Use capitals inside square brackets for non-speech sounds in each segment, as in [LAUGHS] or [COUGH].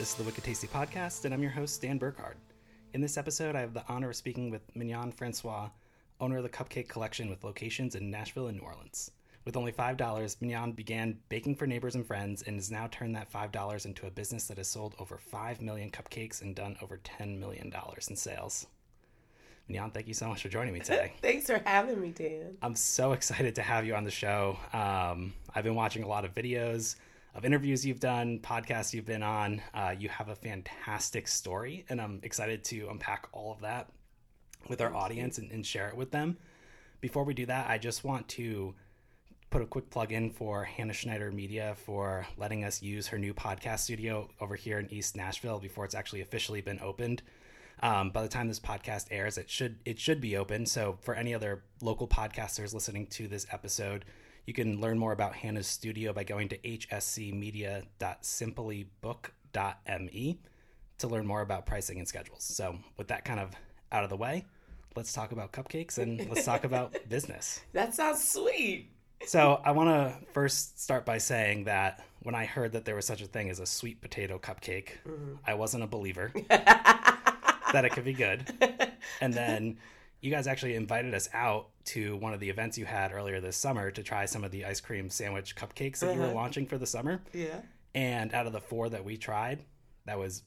This is the Wicked Tasty Podcast, and I'm your host, Dan Burkhardt. In this episode, I have the honor of speaking with Mignon Francois, owner of the Cupcake Collection with locations in Nashville and New Orleans. With only $5, Mignon began baking for neighbors and friends and has now turned that $5 into a business that has sold over 5 million cupcakes and done over $10 million in sales. Mignon, thank you so much for joining me today. [LAUGHS] Thanks for having me, Dan. I'm so excited to have you on the show. Um, I've been watching a lot of videos of interviews you've done, podcasts you've been on. Uh, you have a fantastic story, and I'm excited to unpack all of that with our audience and, and share it with them. Before we do that, I just want to put a quick plug in for Hannah Schneider Media for letting us use her new podcast studio over here in East Nashville before it's actually officially been opened. Um, by the time this podcast airs, it should it should be open. So for any other local podcasters listening to this episode, you can learn more about Hannah's studio by going to hscmedia.simplybook.me to learn more about pricing and schedules. So with that kind of out of the way, let's talk about cupcakes and let's talk about [LAUGHS] business. That sounds sweet. So I want to first start by saying that when I heard that there was such a thing as a sweet potato cupcake, mm-hmm. I wasn't a believer [LAUGHS] that it could be good. And then you guys actually invited us out to one of the events you had earlier this summer to try some of the ice cream sandwich cupcakes that uh-huh. you were uh-huh. launching for the summer. Yeah. And out of the four that we tried, that was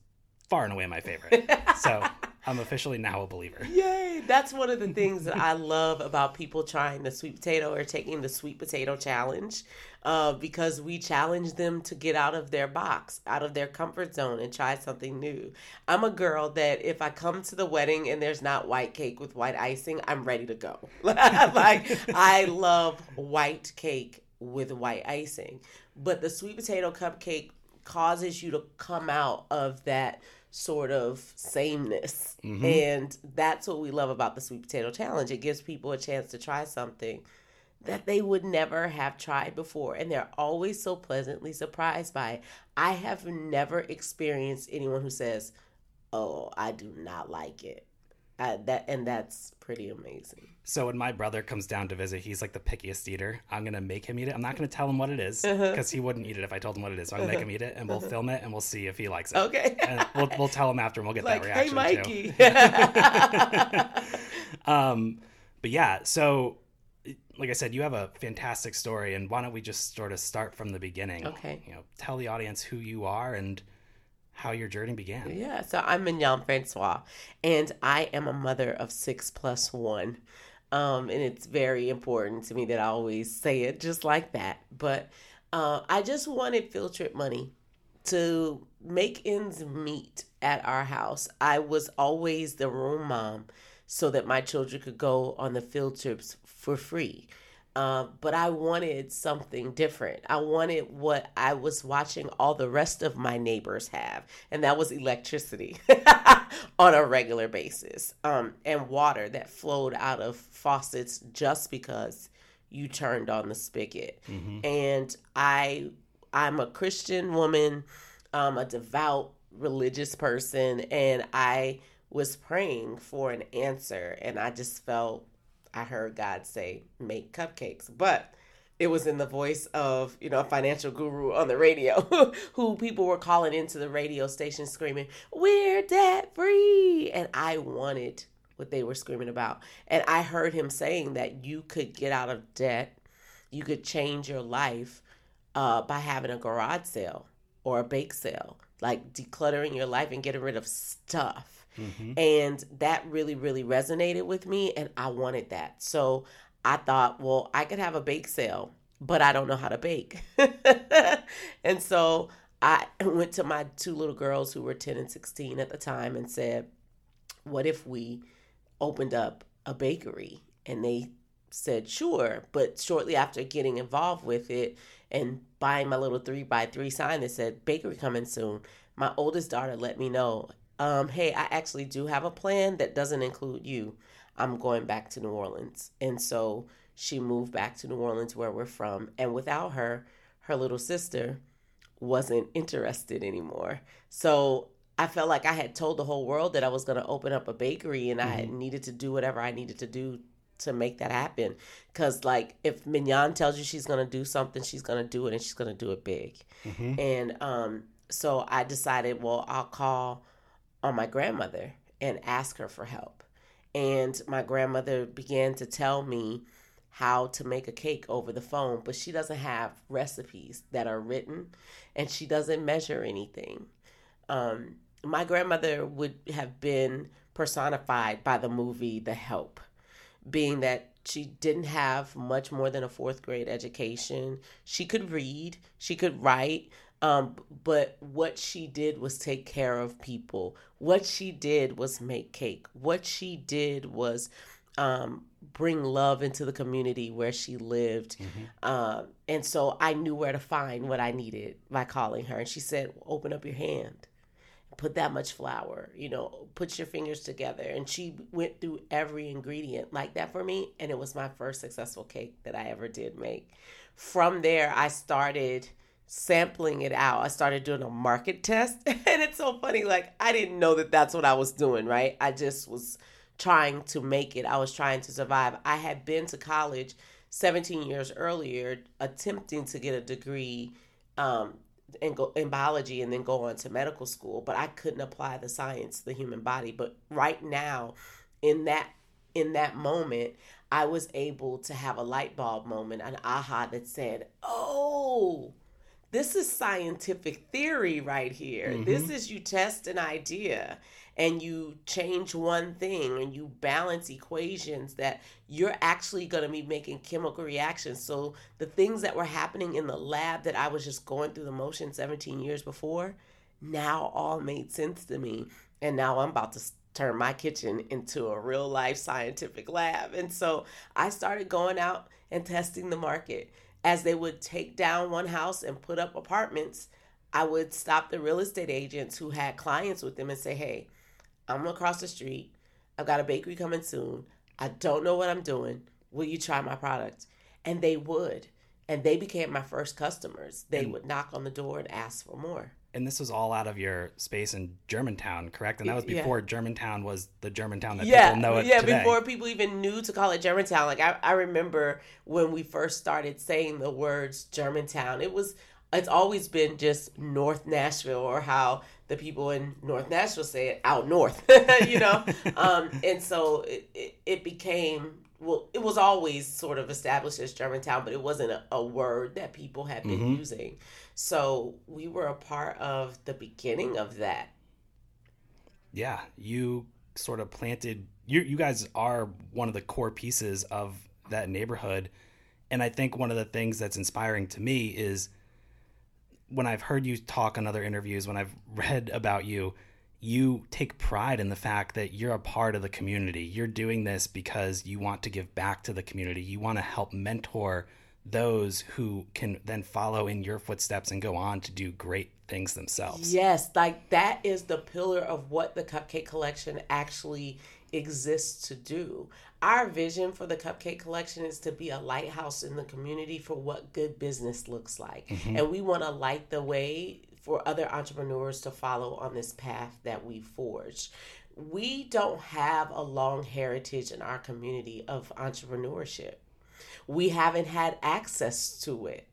far and away my favorite. [LAUGHS] so I'm officially now a believer. Yay! That's one of the things that I love about people trying the sweet potato or taking the sweet potato challenge, uh, because we challenge them to get out of their box, out of their comfort zone, and try something new. I'm a girl that if I come to the wedding and there's not white cake with white icing, I'm ready to go. [LAUGHS] like I love white cake with white icing, but the sweet potato cupcake causes you to come out of that sort of sameness. Mm-hmm. And that's what we love about the Sweet Potato Challenge. It gives people a chance to try something that they would never have tried before. And they're always so pleasantly surprised by it. I have never experienced anyone who says, Oh, I do not like it. That and that's pretty amazing. So when my brother comes down to visit, he's like the pickiest eater. I'm gonna make him eat it. I'm not gonna tell him what it is because uh-huh. he wouldn't eat it if I told him what it is. So I'm gonna make him eat it, and we'll uh-huh. film it, and we'll see if he likes it. Okay. and we'll we'll tell him after, and we'll get like, that reaction hey, Mikey. too. [LAUGHS] um, but yeah, so like I said, you have a fantastic story, and why don't we just sort of start from the beginning? Okay. You know, tell the audience who you are and how your journey began. Yeah, so I'm Mignon Francois, and I am a mother of six plus one. Um, and it's very important to me that I always say it just like that. But uh, I just wanted field trip money to make ends meet at our house. I was always the room mom so that my children could go on the field trips for free. Uh, but I wanted something different. I wanted what I was watching all the rest of my neighbors have, and that was electricity [LAUGHS] on a regular basis um, and water that flowed out of faucets just because you turned on the spigot. Mm-hmm. And I, I'm a Christian woman, um, a devout religious person, and I was praying for an answer, and I just felt I heard God say, make cupcakes. But it was in the voice of, you know, a financial guru on the radio [LAUGHS] who people were calling into the radio station screaming, We're debt free. And I wanted what they were screaming about. And I heard him saying that you could get out of debt, you could change your life uh, by having a garage sale or a bake sale, like decluttering your life and getting rid of stuff Mm-hmm. And that really, really resonated with me. And I wanted that. So I thought, well, I could have a bake sale, but I don't know how to bake. [LAUGHS] and so I [LAUGHS] went to my two little girls who were 10 and 16 at the time and said, what if we opened up a bakery? And they said, sure. But shortly after getting involved with it and buying my little three by three sign that said, bakery coming soon, my oldest daughter let me know um, hey, I actually do have a plan that doesn't include you. I'm going back to New Orleans. And so she moved back to New Orleans, where we're from. And without her, her little sister wasn't interested anymore. So I felt like I had told the whole world that I was going to open up a bakery and mm-hmm. I needed to do whatever I needed to do to make that happen. Because, like, if Mignon tells you she's going to do something, she's going to do it and she's going to do it big. Mm-hmm. And um, so I decided, well, I'll call on my grandmother and ask her for help. And my grandmother began to tell me how to make a cake over the phone, but she doesn't have recipes that are written and she doesn't measure anything. Um, my grandmother would have been personified by the movie The Help, being that she didn't have much more than a fourth grade education. She could read, she could write, um, but what she did was take care of people. What she did was make cake. What she did was um, bring love into the community where she lived. Mm-hmm. Um, and so I knew where to find what I needed by calling her. And she said, Open up your hand, put that much flour, you know, put your fingers together. And she went through every ingredient like that for me. And it was my first successful cake that I ever did make. From there, I started sampling it out. I started doing a market test. [LAUGHS] and it's so funny. Like, I didn't know that that's what I was doing, right? I just was trying to make it. I was trying to survive. I had been to college 17 years earlier, attempting to get a degree um, in, biology and then go on to medical school, but I couldn't apply the science the human body. But right now, in that in that moment, I was able to have a light bulb moment, an aha that said, "Oh." This is scientific theory right here. Mm-hmm. This is you test an idea and you change one thing and you balance equations that you're actually going to be making chemical reactions. So the things that were happening in the lab that I was just going through the motion 17 years before now all made sense to me. And now I'm about to turn my kitchen into a real life scientific lab. And so I started going out and testing the market. As they would take down one house and put up apartments, I would stop the real estate agents who had clients with them and say, hey, I'm across the street. I've got a bakery coming soon. I don't know what I'm doing. Will you try my product? And they would. And they became my first customers. They and, would knock on the door and ask for more. And this was all out of your space in Germantown, correct? And that was before yeah. Germantown was the Germantown that yeah. people know it Yeah, today. before people even knew to call it Germantown. Like I, I remember when we first started saying the words Germantown, it was it's always been just North Nashville or how the people in North Nashville say it out north, [LAUGHS] you know? [LAUGHS] um, and so it, it, it, became, well, it was always sort of established as Germantown, but it wasn't a, a word that people had been mm-hmm. using. So we were a part of the beginning of that. Yeah, you sort of planted, you, you guys are one of the core pieces of that neighborhood. And I think one of the things that's inspiring to me is – when I've heard you talk on other interviews, when I've [LAUGHS] read about you, you take pride in the fact that you're a part of the community. You're doing this because you want to give back to the community. You want to help mentor those who can then follow in your footsteps and go on to do great things themselves. Yes, like that is the pillar of what the Cupcake Collection actually exists to do. Our vision for the Cupcake Collection is to be a lighthouse in the community for what good business looks like. Mm-hmm. And we want to light the way for other entrepreneurs to follow on this path that we forged. We don't have a long heritage in our community of entrepreneurship. We haven't had access to it.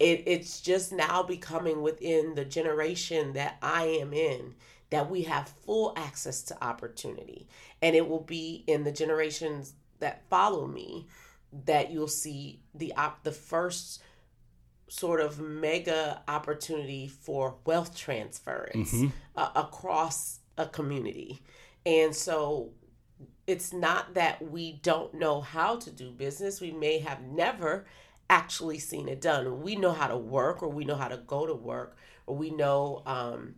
It, it's just now becoming within the generation that I am in that we have full access to opportunity. And it will be in the generations that follow me that you'll see the op- the first sort of mega opportunity for wealth transference mm-hmm. uh, across a community. And so it's not that we don't know how to do business. We may have never actually seen it done. We know how to work, or we know how to go to work, or we know um,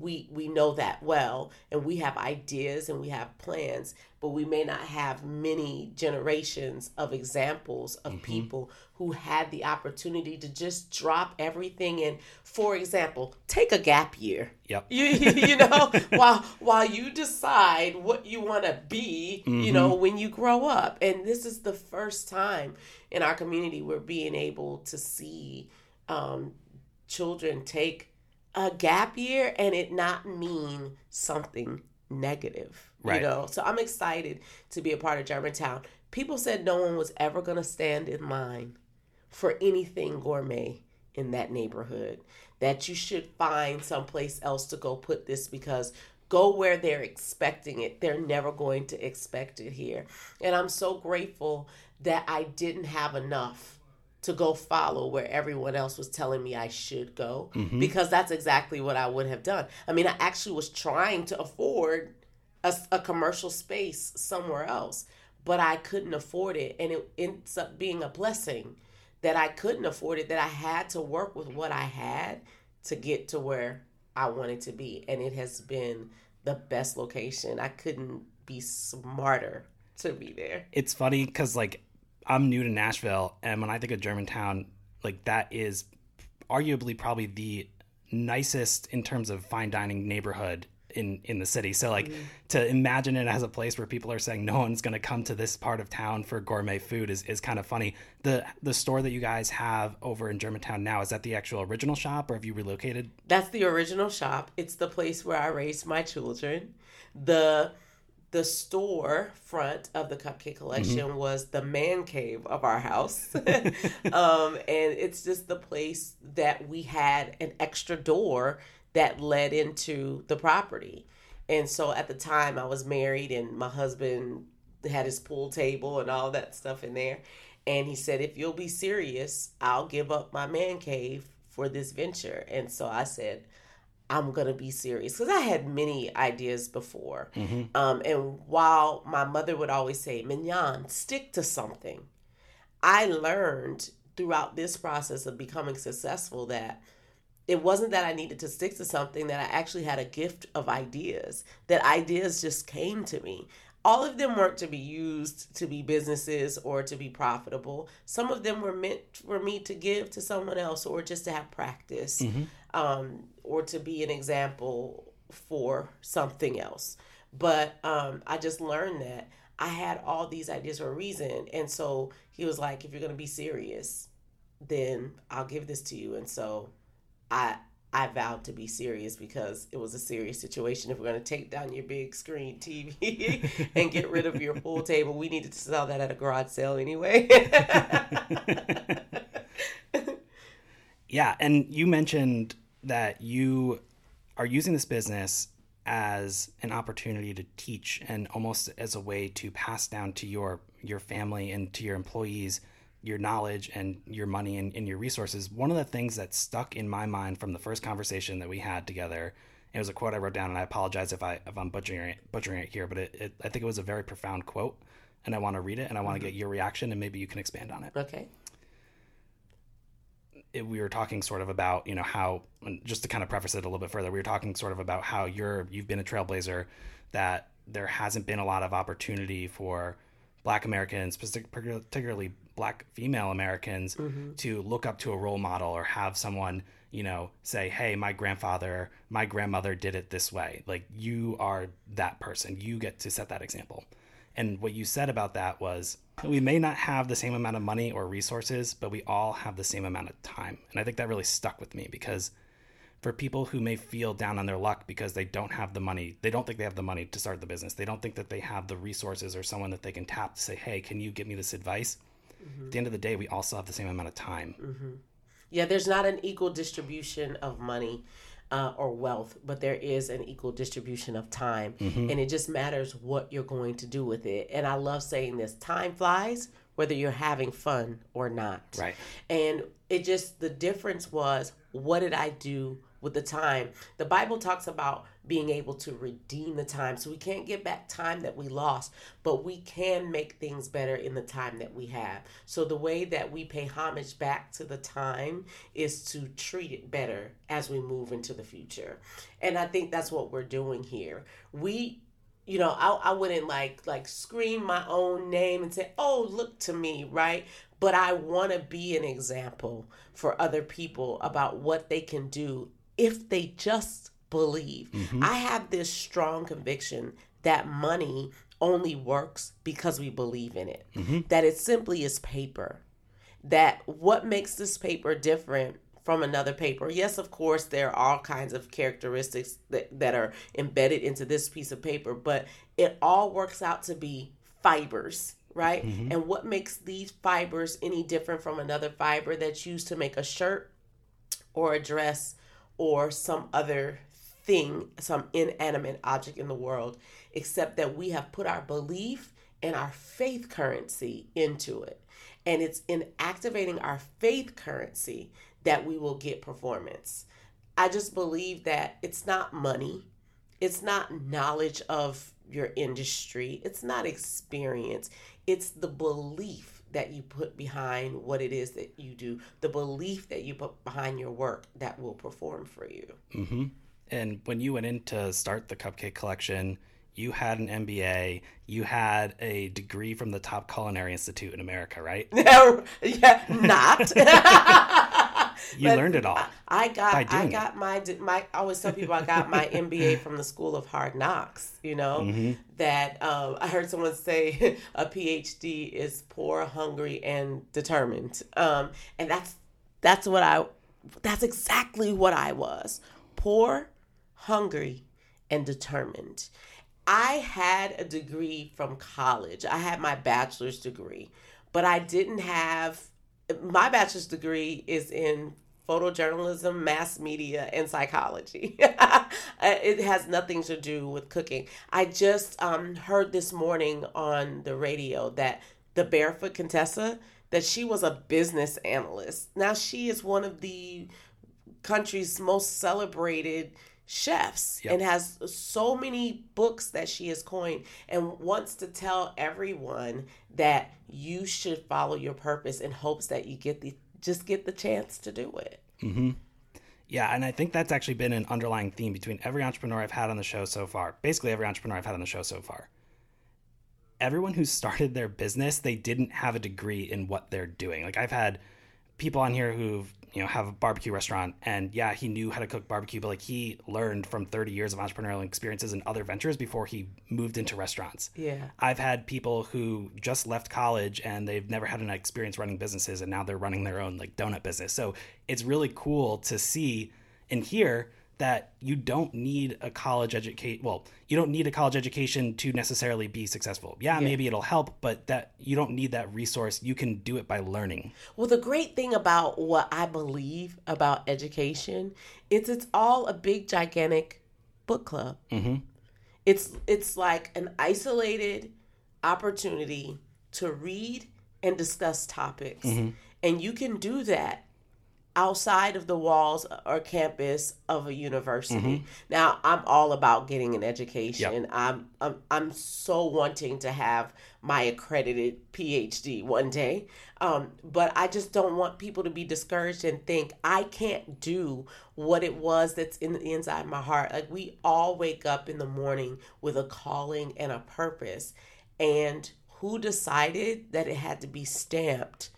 we we know that well and we have ideas and we have plans but we may not have many generations of examples of mm-hmm. people who had the opportunity to just drop everything and for example take a gap year yep [LAUGHS] you, you know [LAUGHS] while while you decide what you want to be mm-hmm. you know when you grow up and this is the first time in our community we're being able to see um, children take a gap year and it not mean something negative. Right. You know, so I'm excited to be a part of Germantown. People said no one was ever going to stand in line for anything gourmet in that neighborhood. that you should find someplace else to go put this because go where they're expecting it. They're never going to expect it here. And I'm so grateful that I didn't have enough to go follow where everyone else was telling me I should go mm-hmm. because that's exactly what I would have done. I mean, I actually was trying to afford a, a commercial space somewhere else, but I couldn't afford it. And it ends up being a blessing that I couldn't afford it, that I had to work with what I had to get to where I wanted to be. And it has been the best location. I couldn't be smarter to be there. It's funny because, like, I'm new to Nashville, and when I think of Germantown, like, that is arguably probably the nicest in terms of fine dining neighborhood in in the city. So like mm-hmm. to imagine it as a place where people are saying no one's going to come to this part of town for gourmet food is, is kind of funny. The the store that you guys have over in Germantown now is that the actual original shop or have you relocated? That's the original shop. It's the place where I raised my children. The the store front of the cupcake collection mm-hmm. was the man cave of our house [LAUGHS] um, and it's just the place that we had an extra door that led into the property. And so at the time I was married and my husband had his pool table and all that stuff in there. And he said, if you'll be serious, I'll give up my man cave for this venture. And so I said, I'm going to be serious because I had many ideas before. Mm-hmm. Um, and while my mother would always say, Mignon, stick to something, I learned throughout this process of becoming successful that it wasn't that I needed to stick to something, that I actually had a gift of ideas, that ideas just came to me. All of them weren't to be used to be businesses or to be profitable. Some of them were meant for me to give to someone else or just to have practice mm-hmm. um, or to be an example for something else. But um, I just learned that I had all these ideas for a reason. And so he was like, if you're going to be serious, then I'll give this to you. And so I I vowed to be serious because it was a serious situation. If we're going to take down your big screen TV [LAUGHS] and get rid of your pool table, we needed to sell that at a garage sale anyway. [LAUGHS] yeah, and you mentioned that you are using this business as an opportunity to teach and almost as a way to pass down to your your family and to your employees your knowledge and your money and, and, your resources, one of the things that stuck in my mind from the first conversation that we had together, it was a quote I wrote down, and I apologize if I if I'm butchering it, butchering it here, but it, it I think it was a very profound quote, and I want to read it, and I want to mm-hmm. get your reaction, and maybe you can expand on it. Okay. It, we were talking sort of about you know how just to kind of preface it a little bit further, we were talking sort of about how you're you've been a trailblazer, that there hasn't been a lot of opportunity for Black Americans, particularly black female Americans mm-hmm. to look up to a role model or have someone, you know, say, "Hey, my grandfather, my grandmother did it this way." Like you are that person. You get to set that example. And what you said about that was we may not have the same amount of money or resources, but we all have the same amount of time. And I think that really stuck with me because for people who may feel down on their luck because they don't have the money, they don't think they have the money to start the business. They don't think that they have the resources or someone that they can tap to say, "Hey, can you give me this advice?" mm-hmm. at the end of the day, we also have the same amount of time. Mm-hmm. Yeah, there's not an equal distribution of money. Uh, or wealth, but there is an equal distribution of time. Mm-hmm. And it just matters what you're going to do with it. And I love saying this time flies whether you're having fun or not. Right. And it just, the difference was what did I do with the time. The Bible talks about being able to redeem the time. So we can't get back time that we lost, but we can make things better in the time that we have. So the way that we pay homage back to the time is to treat it better as we move into the future. And I think that's what we're doing here. We you know, I, I wouldn't like like scream my own name and say, "Oh, look to me," right? But I want to be an example for other people about what they can do if they just believe. Mm-hmm. I have this strong conviction that money only works because we believe in it, mm-hmm. that it simply is paper. That what makes this paper different from another paper. Yes, of course, there are all kinds of characteristics that, that are embedded into this piece of paper, but it all works out to be fibers, right? Mm-hmm. And what makes these fibers any different from another fiber that's used to make a shirt or a dress or some other thing, some inanimate object in the world, except that we have put our belief and our faith currency into it. And it's in activating our faith currency that we will get performance. I just believe that it's not money, it's not knowledge of your industry, it's not experience, it's the belief that you put behind what it is that you do, the belief that you put behind your work that will perform for you. Mm-hmm. And when you went in to start the Cupcake Collection, you had an MBA, you had a degree from the top culinary institute in America, right? [LAUGHS] yeah, not. [LAUGHS] [LAUGHS] you learned it all. I got I got it. my my I always tell people I got my [LAUGHS] MBA from the School of Hard Knocks, you know. Mm-hmm. That um, I heard someone say [LAUGHS] a PhD is poor, hungry and determined. Um, and that's that's what I that's exactly what I was. Poor, hungry and determined. I had a degree from college. I had my bachelor's degree, but I didn't have my bachelor's degree is in photojournalism, mass media, and psychology. [LAUGHS] it has nothing to do with cooking. I just um, heard this morning on the radio that the Barefoot Contessa that she was a business analyst. Now she is one of the country's most celebrated chefs yep. and has so many books that she has coined and wants to tell everyone that you should follow your purpose in hopes that you get the just get the chance to do it. Mm-hmm. Yeah, and I think that's actually been an underlying theme between every entrepreneur I've had on the show so far. Basically, every entrepreneur I've had on the show so far. Everyone who started their business, they didn't have a degree in what they're doing. Like I've had people on here who've you know have a barbecue restaurant. And yeah he knew how to cook barbecue but like he learned from 30 years of entrepreneurial experiences and other ventures before he moved into restaurants. Yeah. I've had people who just left college and they've never had an experience running businesses and now they're running their own like donut business. So it's really cool to see and hear that you don't need a college educate well you don't need a college education to necessarily be successful. Yeah, yeah, maybe it'll help but that you don't need that resource. You can do it by learning. Well the great thing about what i believe about education is it's all a big gigantic book club. Mm-hmm. it's it's like an isolated opportunity to read and discuss topics. Mm-hmm. and you can do that outside of the walls or campus of a university. Mm-hmm. Now, I'm all about getting an education. Yep. I'm, I'm I'm so wanting to have my accredited PhD one day. Um, but I just don't want people to be discouraged and think I can't do what it was that's in the inside my heart. Like we all wake up in the morning with a calling and a purpose. And who decided that it had to be stamped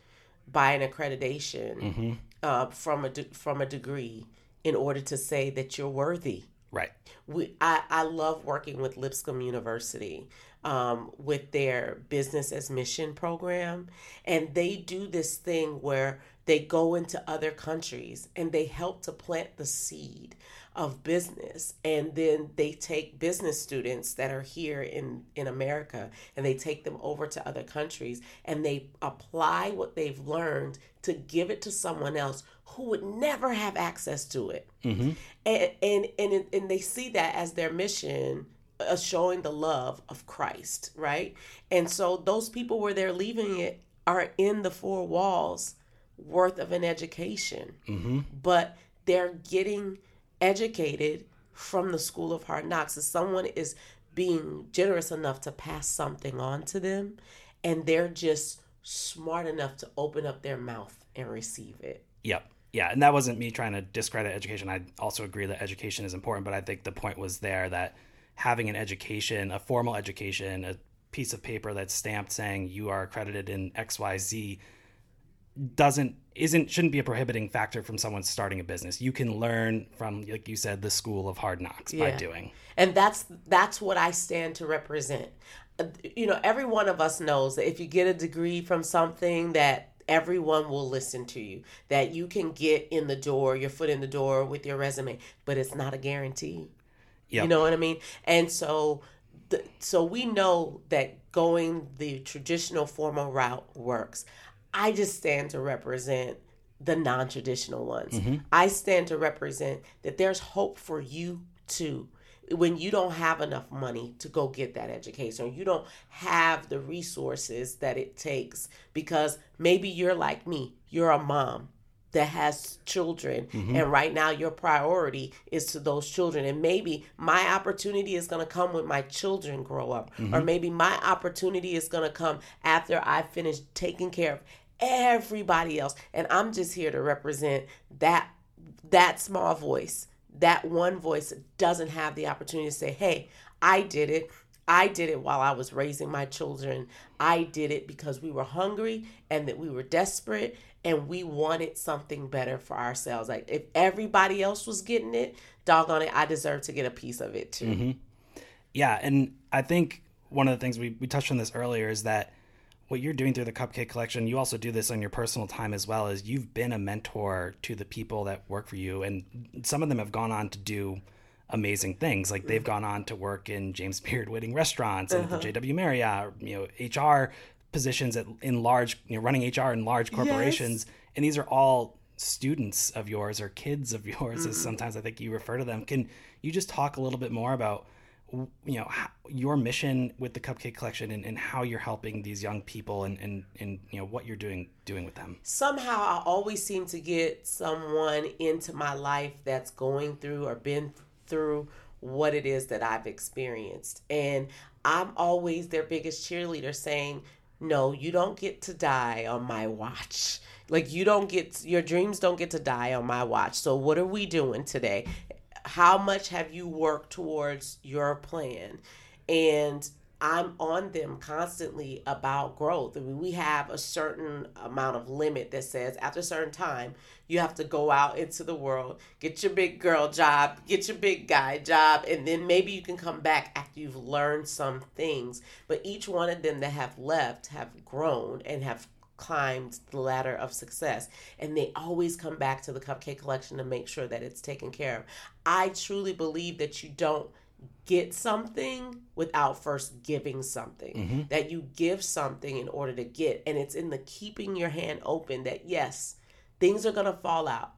by an accreditation? Mm-hmm uh, from a de- from a degree in order to say that you're worthy. Right. We I, I love working with Lipscomb University um, with their business as mission program, and they do this thing where they go into other countries and they help to plant the seed of business. And then they take business students that are here in in America and they take them over to other countries and they apply what they've learned to give it to someone else who would never have access to it. Mm-hmm. and, and and and they see that as their mission showing the love of Christ right? And so those people where they're leaving it are in the four walls worth of an education. Mm-hmm. but they're getting educated from the school of hard knocks. If someone is being generous enough to pass something on to them and they're just smart enough to open up their mouth and receive it. Yep. Yeah and that wasn't me trying to discredit education. I also agree that education is important but i think the point was there that having an education a formal education a piece of paper that's stamped saying you are accredited in xyz doesn't isn't shouldn't be a prohibiting factor from someone starting a business. You can learn from like you said the school of hard knocks yeah. by doing. And that's that's what I stand to represent. You know, every one of us knows that if you get a degree from something that everyone will listen to you, that you can get in the door, your foot in the door with your resume, but it's not a guarantee. Yep. You know what I mean? And so the, so we know that going the traditional formal route works. I just stand to represent the non traditional ones. Mm-hmm. I stand to represent that there's hope for you too. When you don't have enough money to go get that education, or you don't have the resources that it takes, because maybe you're like me, you're a mom that has children mm-hmm. and right now your priority is to those children and maybe my opportunity is going to come when my children grow up mm-hmm. or maybe my opportunity is going to come after i finish taking care of everybody else and i'm just here to represent that that small voice that one voice doesn't have the opportunity to say hey i did it I did it while I was raising my children. I did it because we were hungry and that we were desperate and we wanted something better for ourselves. Like if everybody else was getting it, doggone it, I deserve to get a piece of it too. Mm-hmm. Yeah, and I think one of the things we, we touched on this earlier is that what you're doing through the Cupcake Collection, you also do this on your personal time as well, is you've been a mentor to the people that work for you. And some of them have gone on to do amazing things. Like they've gone on to work in James Beard [LAUGHS] winning restaurants and uh-huh. the JW Marriott, you know, HR positions at, in large, you know, running HR in large corporations, yes. and these are all students of yours or kids of yours, mm. as sometimes I think you refer to them. Can you just talk a little bit more about? you know how, your mission with the cupcake collection and, and how you're helping these young people and, and and you know what you're doing doing with them somehow i always seem to get someone into my life that's going through or been through what it is that i've experienced and i'm always their biggest cheerleader saying no, you don't get to die on my watch. Like you don't get your dreams don't get to die on my watch. So what are we doing today? How much have you worked towards your plan? And I'm on them constantly about growth. I mean, we have a certain amount of limit that says after a certain time, you have to go out into the world, get your big girl job, get your big guy job, and then maybe you can come back after you've learned some things. But each one of them that have left have grown and have climbed the ladder of success and they always come back to the cupcake collection to make sure that it's taken care of. I truly believe that you don't get something without first giving something. Mm-hmm. That you give something in order to get. And it's in the keeping your hand open that, yes, things are going to fall out.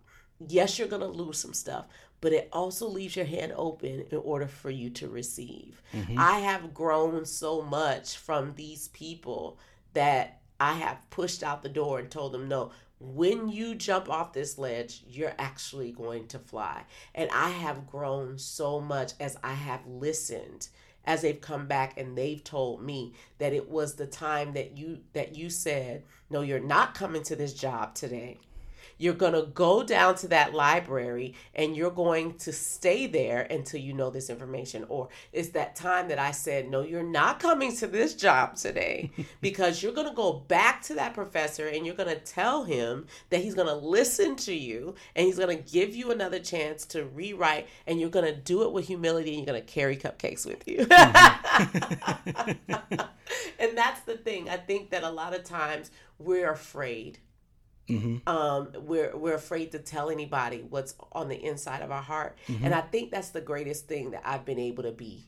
Yes, you're going to lose some stuff, but it also leaves your hand open in order for you to receive. Mm-hmm. I have grown so much from these people that I have pushed out the door and told them, no, when you jump off this ledge, you're actually going to fly. And I have grown so much as I have listened as they've come back and they've told me that it was the time that you that you said, "No, you're not coming to this job today." You're going to go down to that library and you're going to stay there until you know this information. Or it's that time that I said, No, you're not coming to this job today [LAUGHS] because you're going to go back to that professor and you're going to tell him that he's going to listen to you and he's going to give you another chance to rewrite and you're going to do it with humility and you're going to carry cupcakes with you. Mm-hmm. [LAUGHS] [LAUGHS] and that's the thing. I think that a lot of times we're afraid Mm-hmm. Um, we're we're afraid to tell anybody what's on the inside of our heart, mm-hmm. and I think that's the greatest thing that I've been able to be,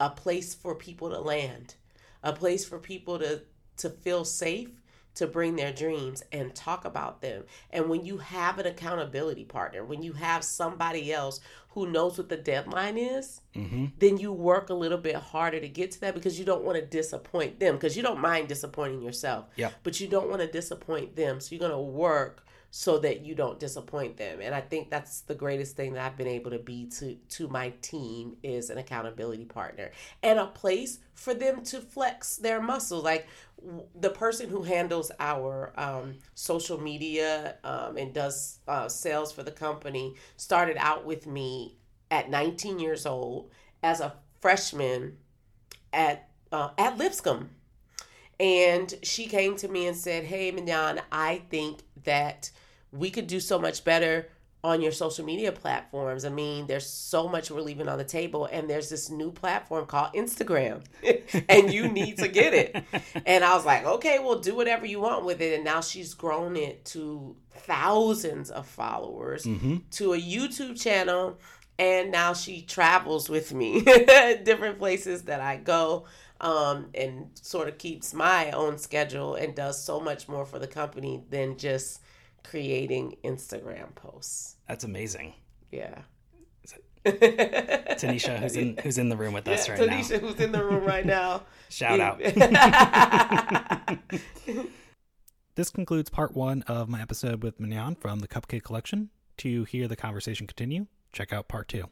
a place for people to land, a place for people to to feel safe to bring their dreams and talk about them. And when you have an accountability partner, when you have somebody else who knows what the deadline is, mm-hmm. then you work a little bit harder to get to that because you don't want to disappoint them because you don't mind disappointing yourself. Yeah. But you don't want to disappoint them. So you're going to work so that you don't disappoint them. And I think that's the greatest thing that I've been able to be to to my team is an accountability partner and a place for them to flex their muscles. Like the person who handles our um, social media um, and does uh, sales for the company started out with me at 19 years old as a freshman at uh, at Lipscomb. And she came to me and said, Hey, Mignon, I think that we could do so much better on your social media platforms. I mean, there's so much we're leaving on the table, and there's this new platform called Instagram, [LAUGHS] and you need to get it. And I was like, okay, well, do whatever you want with it. And now she's grown it to thousands of followers, mm-hmm. to a YouTube channel, and now she travels with me [LAUGHS] different places that I go. Um, and sort of keeps my own schedule and does so much more for the company than just creating Instagram posts. That's amazing. Yeah. Tanisha, [LAUGHS] who's in who's in the room with us Yeah, right Tanisha, now. Tanisha, who's in the room right now. [LAUGHS] Shout out. out. [LAUGHS] This concludes part one of my episode with Mignon from the Cupcake Collection. To hear the conversation continue, check out part two.